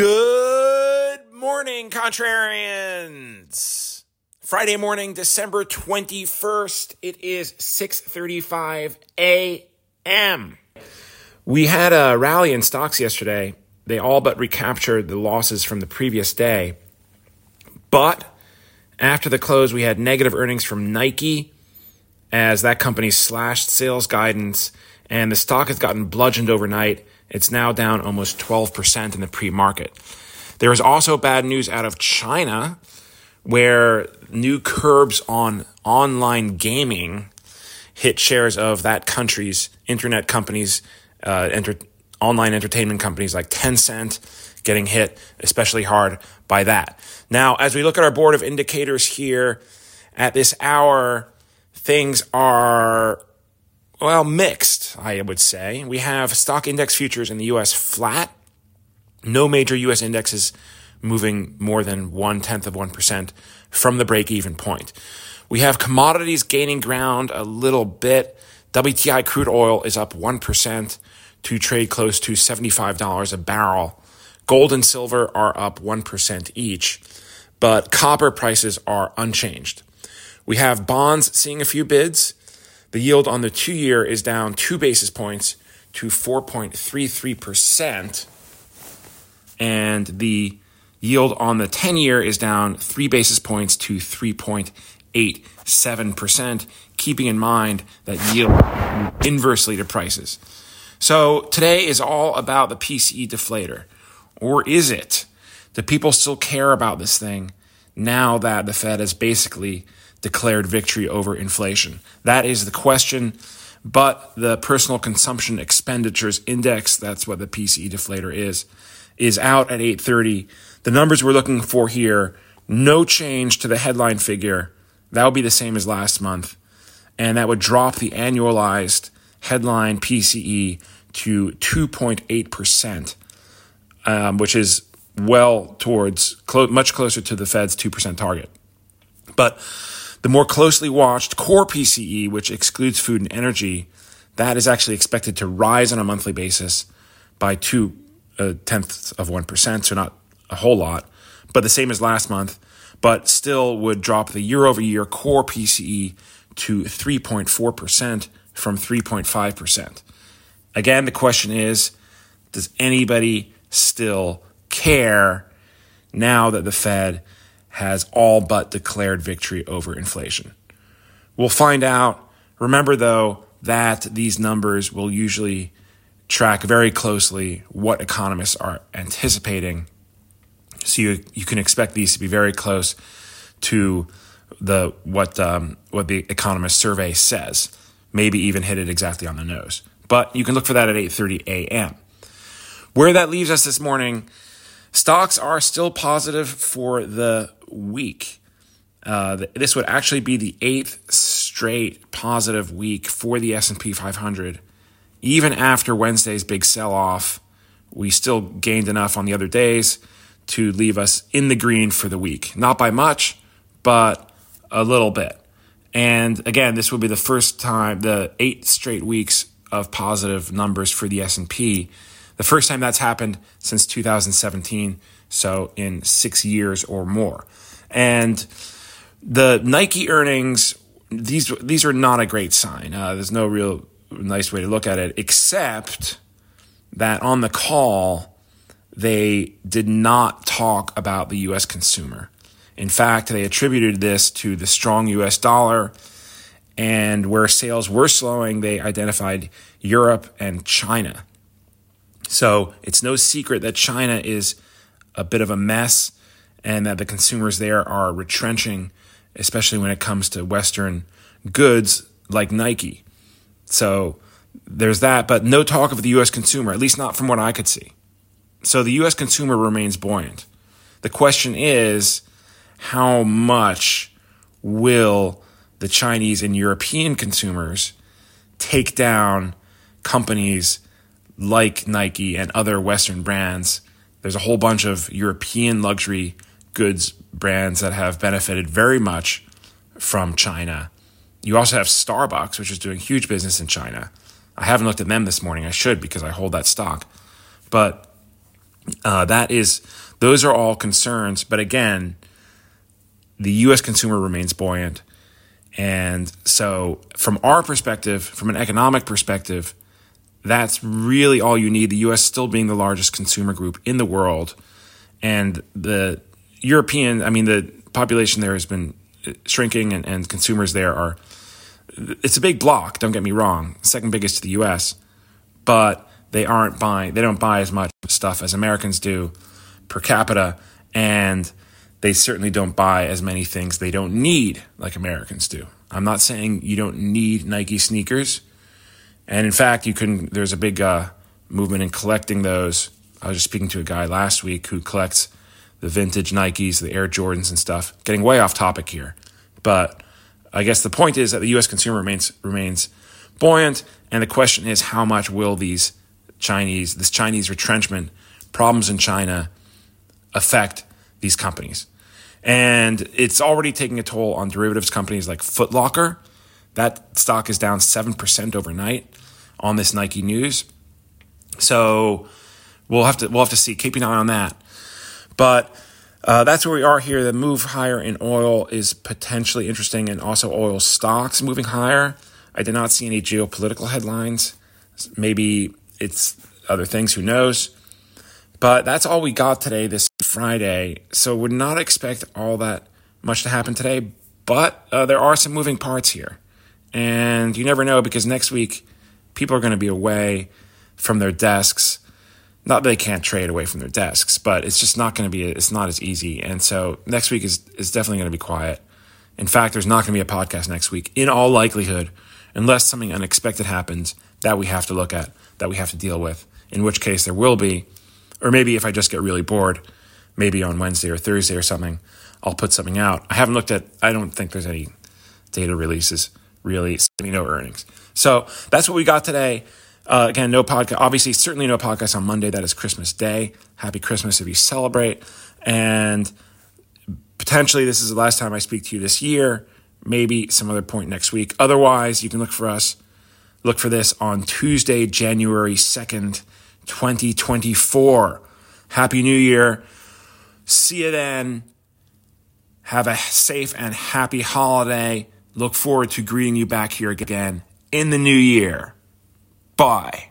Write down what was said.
Good morning, contrarians. Friday morning, December 21st. It is 6:35 a.m. We had a rally in stocks yesterday. They all but recaptured the losses from the previous day. But after the close, we had negative earnings from Nike as that company slashed sales guidance and the stock has gotten bludgeoned overnight it's now down almost 12% in the pre market. There is also bad news out of China, where new curbs on online gaming hit shares of that country's internet companies, uh, enter- online entertainment companies like Tencent, getting hit especially hard by that. Now, as we look at our board of indicators here at this hour, things are well, mixed, I would say. We have stock index futures in the US flat. No major US indexes moving more than one tenth of 1% from the break even point. We have commodities gaining ground a little bit. WTI crude oil is up 1% to trade close to $75 a barrel. Gold and silver are up 1% each, but copper prices are unchanged. We have bonds seeing a few bids. The yield on the two year is down two basis points to 4.33%. And the yield on the 10 year is down three basis points to 3.87%, keeping in mind that yield inversely to prices. So today is all about the PCE deflator. Or is it? Do people still care about this thing now that the Fed has basically declared victory over inflation? That is the question. But the personal consumption expenditures index, that's what the PCE deflator is, is out at 830. The numbers we're looking for here, no change to the headline figure. That would be the same as last month. And that would drop the annualized headline PCE to 2.8%, um, which is well towards, clo- much closer to the Fed's 2% target. But the more closely watched core PCE, which excludes food and energy, that is actually expected to rise on a monthly basis by two uh, tenths of 1%, so not a whole lot, but the same as last month, but still would drop the year over year core PCE to 3.4% from 3.5%. Again, the question is does anybody still care now that the Fed has all but declared victory over inflation. We'll find out. Remember, though, that these numbers will usually track very closely what economists are anticipating. So you, you can expect these to be very close to the what um, what the economist survey says. Maybe even hit it exactly on the nose. But you can look for that at 8:30 a.m. Where that leaves us this morning, stocks are still positive for the week. Uh, this would actually be the eighth straight positive week for the S&P 500. Even after Wednesday's big sell-off, we still gained enough on the other days to leave us in the green for the week. Not by much, but a little bit. And again, this will be the first time the eight straight weeks of positive numbers for the S&P. The first time that's happened since 2017 so in six years or more. And the Nike earnings, these these are not a great sign. Uh, there's no real nice way to look at it, except that on the call they did not talk about the U.S. consumer. In fact, they attributed this to the strong U.S. dollar. And where sales were slowing, they identified Europe and China. So it's no secret that China is a bit of a mess and that the consumers there are retrenching, especially when it comes to Western goods like Nike. So there's that, but no talk of the US consumer, at least not from what I could see. So the US consumer remains buoyant. The question is how much will the Chinese and European consumers take down companies like Nike and other Western brands there's a whole bunch of European luxury goods brands that have benefited very much from China. You also have Starbucks, which is doing huge business in China. I haven't looked at them this morning. I should because I hold that stock. But Uh, that is, those are all concerns. But again, the U.S. consumer remains buoyant. And so, from our perspective, from an economic perspective, that's really all you need. The US still being the largest consumer group in the world. And the European, I mean, the population there has been uh, shrinking, and, and consumers there are, it's a big block, don't get me wrong, second biggest to the US, but they aren't buying, they don't buy as much stuff as Americans do per capita. And they certainly don't buy as many things they don't need like Americans do. I'm not saying you don't need Nike sneakers. And in fact, you can, there's a big uh, movement in collecting those. I was just speaking to a guy last week who collects the vintage Nikes, the Air Jordans and stuff. Getting way off topic here. But I guess the point is that the US consumer remains remains buoyant and the question is how much will these Chinese this Chinese retrenchment problems in China affect these companies? And it's already taking a toll on derivatives companies like Foot Locker. That stock is down 7% overnight on this Nike news. So we'll have to we'll have to see. Keep an eye on that. But uh, that's where we are here. The move higher in oil is potentially interesting, and also oil stocks moving higher. I did not see any geopolitical headlines. Maybe it's other things. Who knows? But that's all we got today, this Friday. So would not expect all that much to happen today. But uh, there are some moving parts here, and you never know because next week people are going to be away from their desks. Not that they can't trade away from their desks, but it's just not going to be. It's not as easy, and so next week is is definitely going to be quiet. In fact, there's not going to be a podcast next week, in all likelihood, unless something unexpected happens that we have to look at, that we have to deal with. In which case, there will be, or maybe if I just get really bored, maybe on Wednesday or Thursday or something, I'll put something out. I haven't looked at. I don't think there's any data releases really. No earnings. So that's what we got today. Uh, again, no podcast. Obviously, certainly no podcast on Monday. That is Christmas Day. Happy Christmas if you celebrate. And potentially, this is the last time I speak to you this year. Maybe some other point next week. Otherwise, you can look for us. Look for this on Tuesday, January 2nd, 2024. Happy New Year. See you then. Have a safe and happy holiday. Look forward to greeting you back here again in the new year. Bye.